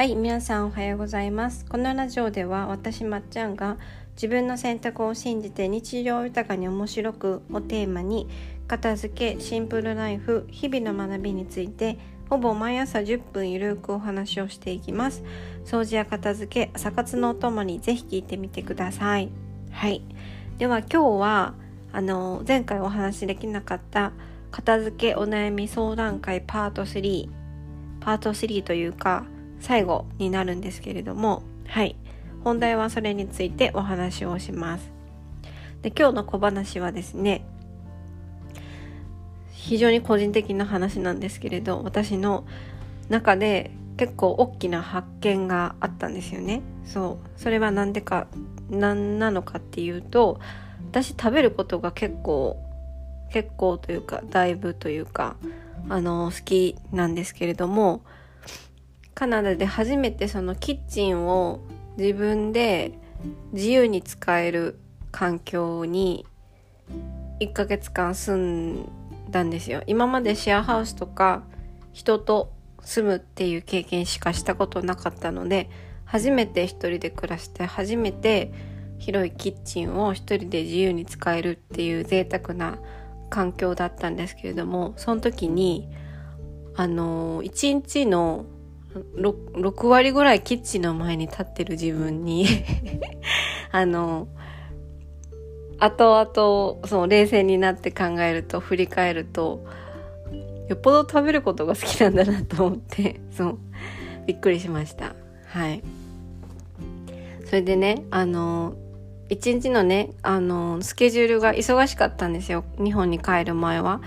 はい皆さんおはようございます。このラジオでは私まっちゃんが自分の選択を信じて日常豊かに面白くをテーマに片付けシンプルライフ日々の学びについてほぼ毎朝10分ゆるくお話をしていきます。掃除や片付け朝活のお供にぜひ聞いてみてください。はい。では今日はあの前回お話しできなかった片付けお悩み相談会パート3パート3というか最後になるんですけれどもはい。本題はそれについてお話をします。で今日の小話はですね非常に個人的な話なんですけれど私の中で結構大きな発見があったんですよね。そう。それは何でか何なのかっていうと私食べることが結構結構というかだいぶというかあの好きなんですけれどもカナダで初めてそのキッチンを自分で自由に使える環境に1ヶ月間住んだんですよ。今までシェアハウスとか人と住むっていう経験しかしたことなかったので初めて一人で暮らして初めて広いキッチンを一人で自由に使えるっていう贅沢な環境だったんですけれどもその時にあの1日の 6, 6割ぐらいキッチンの前に立ってる自分に あの後々その冷静になって考えると振り返るとよっぽど食べることが好きなんだなと思って そうびっくりしました。はい。それでねあの一日のねあのスケジュールが忙しかったんですよ。日本に帰る前は。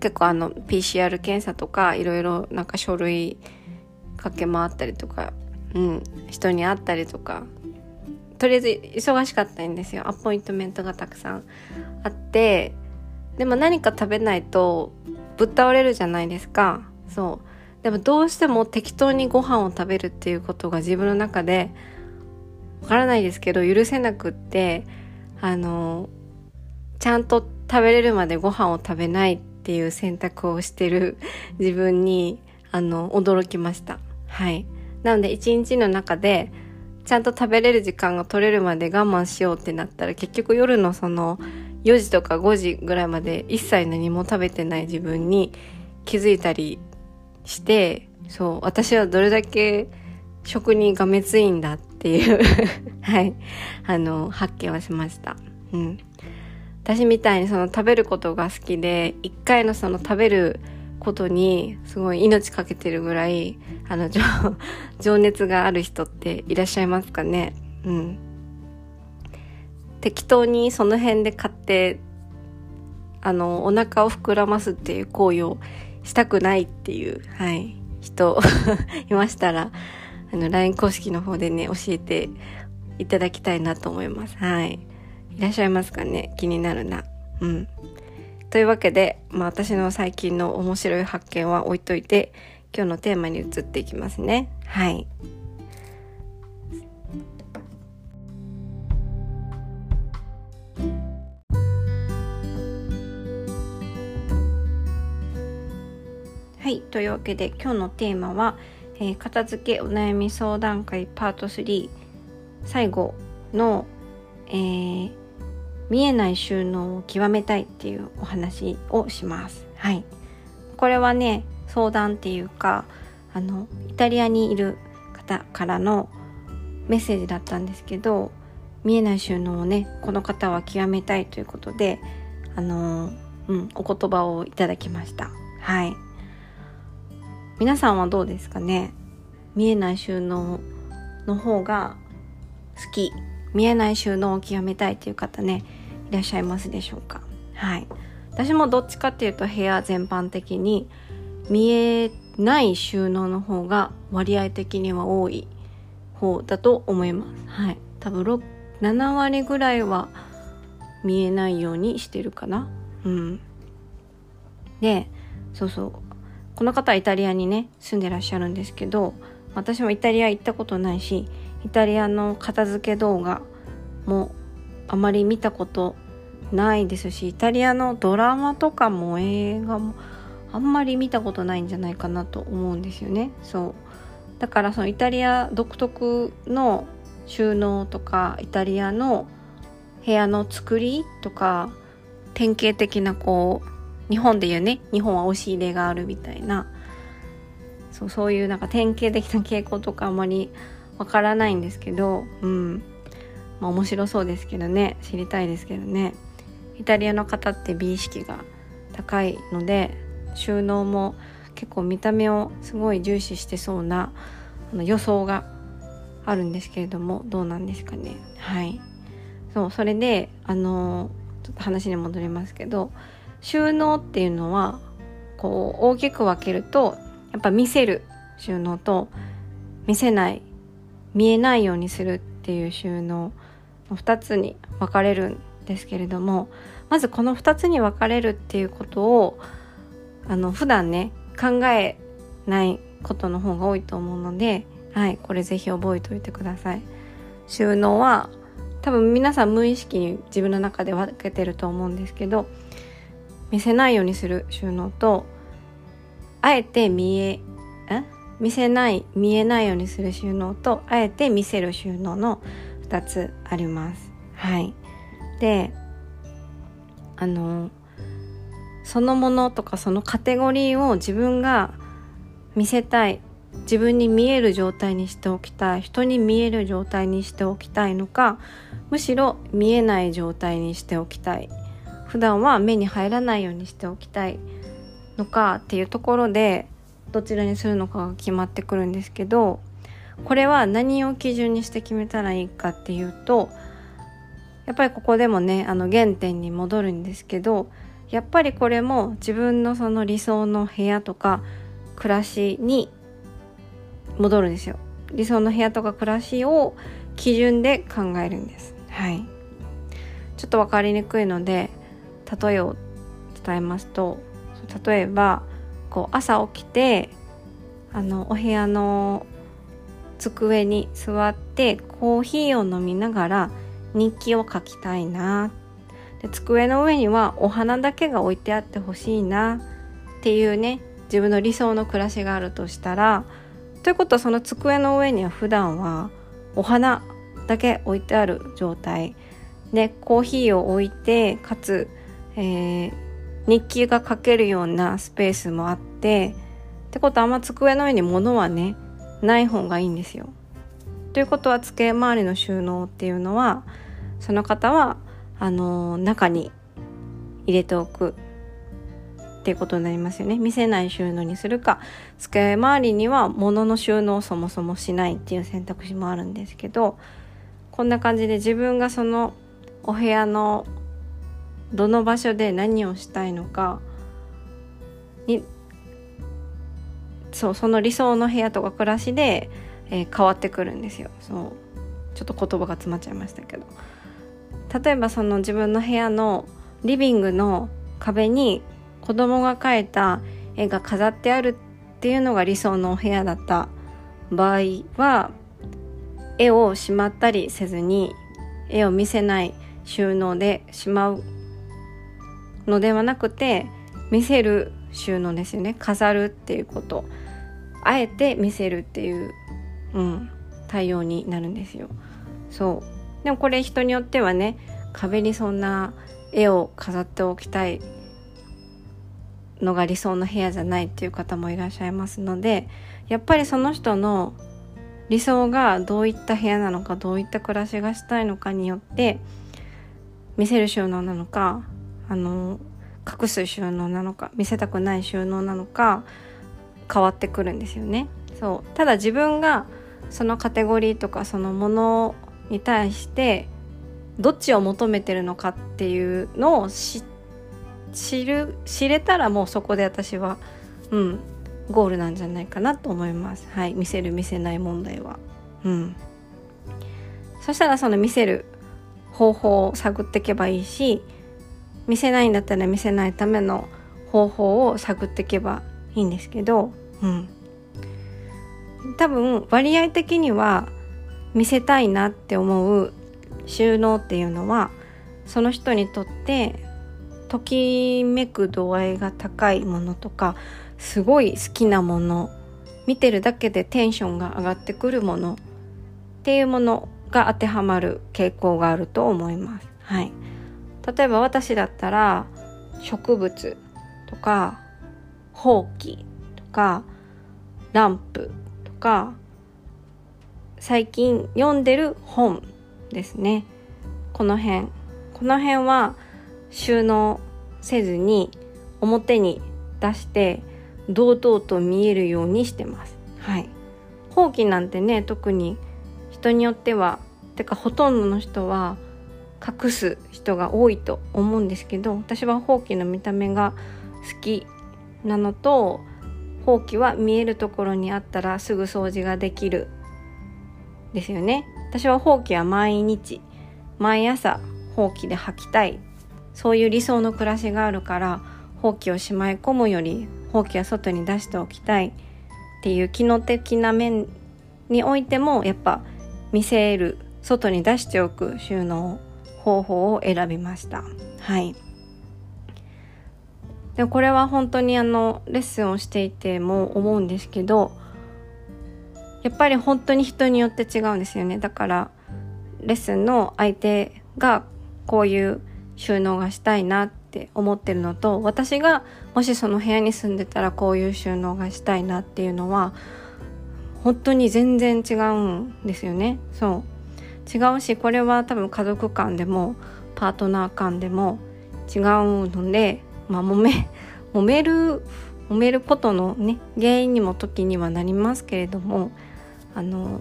結構あの PCR 検査とかいろいろなんか書類駆け回ったりとか、うん、人に会ったりとか。とりあえず忙しかったんですよ。アポイントメントがたくさんあって。でも何か食べないとぶっ倒れるじゃないですか。そう。でもどうしても適当にご飯を食べるっていうことが自分の中でわからないですけど許せなくってあのちゃんと食べれるまでご飯を食べないっていう選択をしてる自分にあの驚きました。はい。なので一日の中でちゃんと食べれる時間が取れるまで我慢しようってなったら結局夜のその4時とか5時ぐらいまで一切何も食べてない自分に気づいたりしてそう私はどれだけ食にがめついんだっていう はい。あの発見はしました。うん。私みたいにその食べることが好きで一回のその食べることにすごい命かけてるぐらいあの 情熱がある人っていらっしゃいますかね？うん。適当にその辺で買ってあのお腹を膨らますっていう行為をしたくないっていうはい人 いましたらあの LINE 公式の方でね教えていただきたいなと思います。はい。いらっしゃいますかね？気になるな。うん。というわけで、まあ、私の最近の面白い発見は置いといて今日のテーマに移っていきますね。はい。はいというわけで今日のテーマはえー、片付けお悩み相談会パート3最後の、えー、見えない収納を極めたいっていうお話をします。はい。これはね、相談っていうか、あの、イタリアにいる方からのメッセージだったんですけど、見えない収納をね、この方は極めたいということで、あのうん、お言葉をいただきました。はい。皆さんはどうですかね？見えない収納の方が好き見えない収納を極めたいという方ねらっしゃいますでしょうか？はい。私もどっちかっていうと部屋全般的に見えない収納の方が割合的には多い方だと思います。はい。多分7割ぐらいは見えないようにしてるかな。うん。でそうそう。この方はイタリアにね住んでらっしゃるんですけど私もイタリア行ったことないしイタリアの片付け動画もあまり見たことないですしイタリアのドラマとかも映画もあんまり見たことないんじゃないかなと思うんですよね。そう。だからそのイタリア独特の収納とかイタリアの部屋の作りとか典型的なこう日本でいうね日本は押し入れがあるみたいな。そうそういうなんか典型的な傾向とかあんまりわからないんですけどうん。まあ面白そうですけどね。知りたいですけどね。イタリアの方って美意識が高いので収納も結構見た目をすごい重視してそうなあの予想があるんですけれどもどうなんですかね。はい。そうそれであのちょっと話に戻りますけど収納っていうのはこう大きく分けるとやっぱ見せる収納と見せない見えないようにするっていう収納の2つに分かれるんですけれどもまずこの2つに分かれるっていうことをあの普段ね考えないことの方が多いと思うので、はい、これぜひ覚えておいてください。収納は多分皆さん無意識に自分の中で分けてると思うんですけど見せないようにする収納とあえて見え見せない見えないようにする収納とあえて見せる収納の2つあります。はい、であのそのものとかそのカテゴリーを自分が見せたい。自分に見える状態にしておきたい。人に見える状態にしておきたいのかむしろ見えない状態にしておきたい。普段は目に入らないようにしておきたいのかっていうところでどちらにするのかが決まってくるんですけどこれは何を基準にして決めたらいいかっていうとやっぱりここでもねあの原点に戻るんですけどやっぱりこれも自分のその理想の部屋とか暮らしに戻るんですよ。理想の部屋とか暮らしを基準で考えるんです。はい。ちょっと分かりにくいので例えを伝えますと例えばこう朝起きてあのお部屋の机に座ってコーヒーを飲みながら日記を書きたいな。で机の上にはお花だけが置いてあってほしいな。っていうね自分の理想の暮らしがあるとしたら。ということはその机の上には普段はお花だけ置いてある状態。でコーヒーを置いてかつ、えー、日記が書けるようなスペースもあって。ってことはあんま机の上に物はねない方がいいんですよ。ということは机周りの収納っていうのはその方はあの中に入れておくっていうことになりますよね。見せない収納にするか机周りには物の収納をそもそもしないっていう選択肢もあるんですけどこんな感じで自分がそのお部屋のどの場所で何をしたいのかにそうその理想の部屋とか暮らしで、えー、変わってくるんですよ。そうちょっと言葉が詰まっちゃいましたけど。例えばその自分の部屋のリビングの壁に子供が描いた絵が飾ってあるっていうのが理想のお部屋だった場合は絵をしまったりせずに絵を見せない収納でしまうのではなくて見せる収納ですよね。飾るっていうことあえて見せるっていう、うん、対応になるんですよ。そう。でもこれ人によってはね壁にそんな絵を飾っておきたいのが理想の部屋じゃないっていう方もいらっしゃいますのでやっぱりその人の理想がどういった部屋なのかどういった暮らしがしたいのかによって見せる収納なのかあの隠す収納なのか見せたくない収納なのか変わってくるんですよね。そうただ自分がそのカテゴリーとかそのものに対してどっちを求めてるのかっていうのを知る知れたらもうそこで私はうんゴールなんじゃないかなと思います。はい見せる見せない問題は。うん。そしたらその見せる方法を探っていけばいいし見せないんだったら見せないための方法を探っていけばいいんですけどうん。多分割合的には見せたいなって思う収納っていうのはその人にとってときめく度合いが高いものとかすごい好きなもの見てるだけでテンションが上がってくるものっていうものが当てはまる傾向があると思います。はい、例えば私だったら植物とかほうきとかランプとか最近読んでる本ですね。この辺。この辺は収納せずに表に出して堂々と見えるようにしてます。はい。ほうきなんてね特に人によってはてかほとんどの人は隠す人が多いと思うんですけど私はほうきの見た目が好きなのとほうきは見えるところにあったらすぐ掃除ができるですよね。私はほうきは毎日毎朝ほうきで履きたい。そういう理想の暮らしがあるからほうきをしまい込むよりほうきは外に出しておきたい。っていう機能的な面においてもやっぱ見せる外に出しておく収納方法を選びました。はい。でこれは本当にあのレッスンをしていても思うんですけどやっぱり本当に人によって違うんですよね。だからレッスンの相手がこういう収納がしたいなって思ってるのと私がもしその部屋に住んでたらこういう収納がしたいなっていうのは本当に全然違うんですよね。そう。違うしこれは多分家族間でもパートナー間でも違うのでまあ揉め 揉める揉めることのね原因にも時にはなりますけれどもあの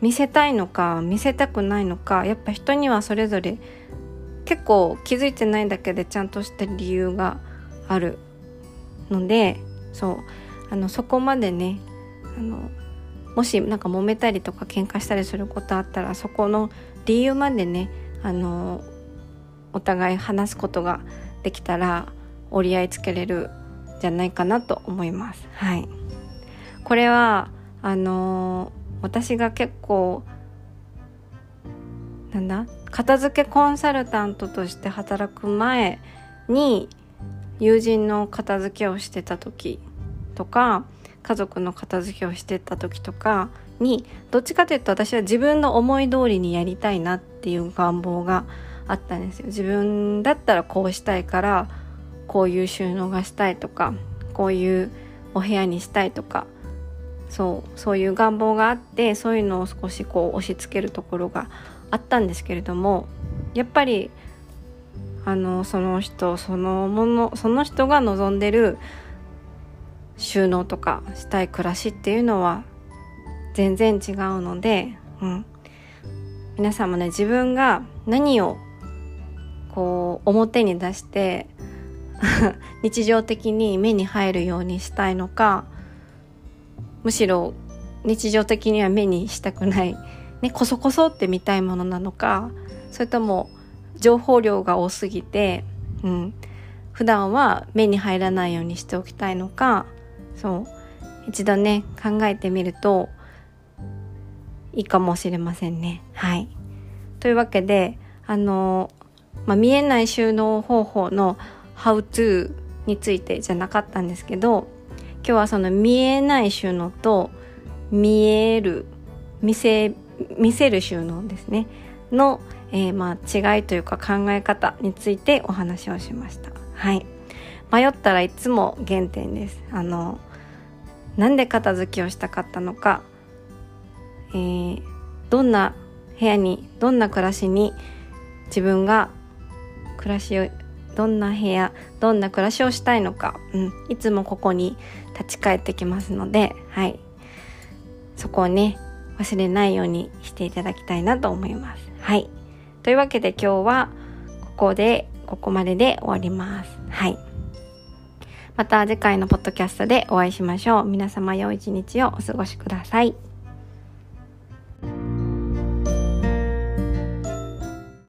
見せたいのか見せたくないのかやっぱ人にはそれぞれ結構気づいてないだけでちゃんとした理由があるのでそうあのそこまでねあのもしなんか揉めたりとか喧嘩したりすることあったらそこの理由までねあのお互い話すことができたら折り合いつけれるじゃないかなと思います。はい、これはあの私が結構なんだ片付けコンサルタントとして働く前に友人の片付けをしてた時とか家族の片付けをしてた時とかにどっちかというと私は自分の思い通りにやりたいなっていう願望があったんですよ。自分だったらこうしたいからこういう収納がしたいとかこういうお部屋にしたいとかそうそういう願望があってそういうのを少しこう押し付けるところがあったんですけれどもやっぱりあのその人そのものその人が望んでる収納とかしたい暮らしっていうのは全然違うので、うん、皆さんもね自分が何をこう表に出して 日常的に目に入るようにしたいのかむしろ日常的には目にしたくない、ね、こそこそって見たいものなのかそれとも情報量が多すぎて、うん、普段は目に入らないようにしておきたいのかそう一度ね考えてみるといいかもしれませんね。はい。というわけであのまあ、見えない収納方法の How to についてじゃなかったんですけど今日はその見えない収納と見える見せ見せる収納ですね。の、えー、まあ違いというか考え方についてお話をしました。はい。迷ったらいつも原点です。あのなんで片付けをしたかったのか、えー、どんな部屋にどんな暮らしに自分が暮らしをどんな部屋どんな暮らしをしたいのか、うん、いつもここに立ち返ってきますので、はい、そこをね忘れないようにしていただきたいなと思います。はい、というわけで今日はここでここまでで終わります。はい。また次回のポッドキャストでお会いしましょう。皆様良い一日をお過ごしください。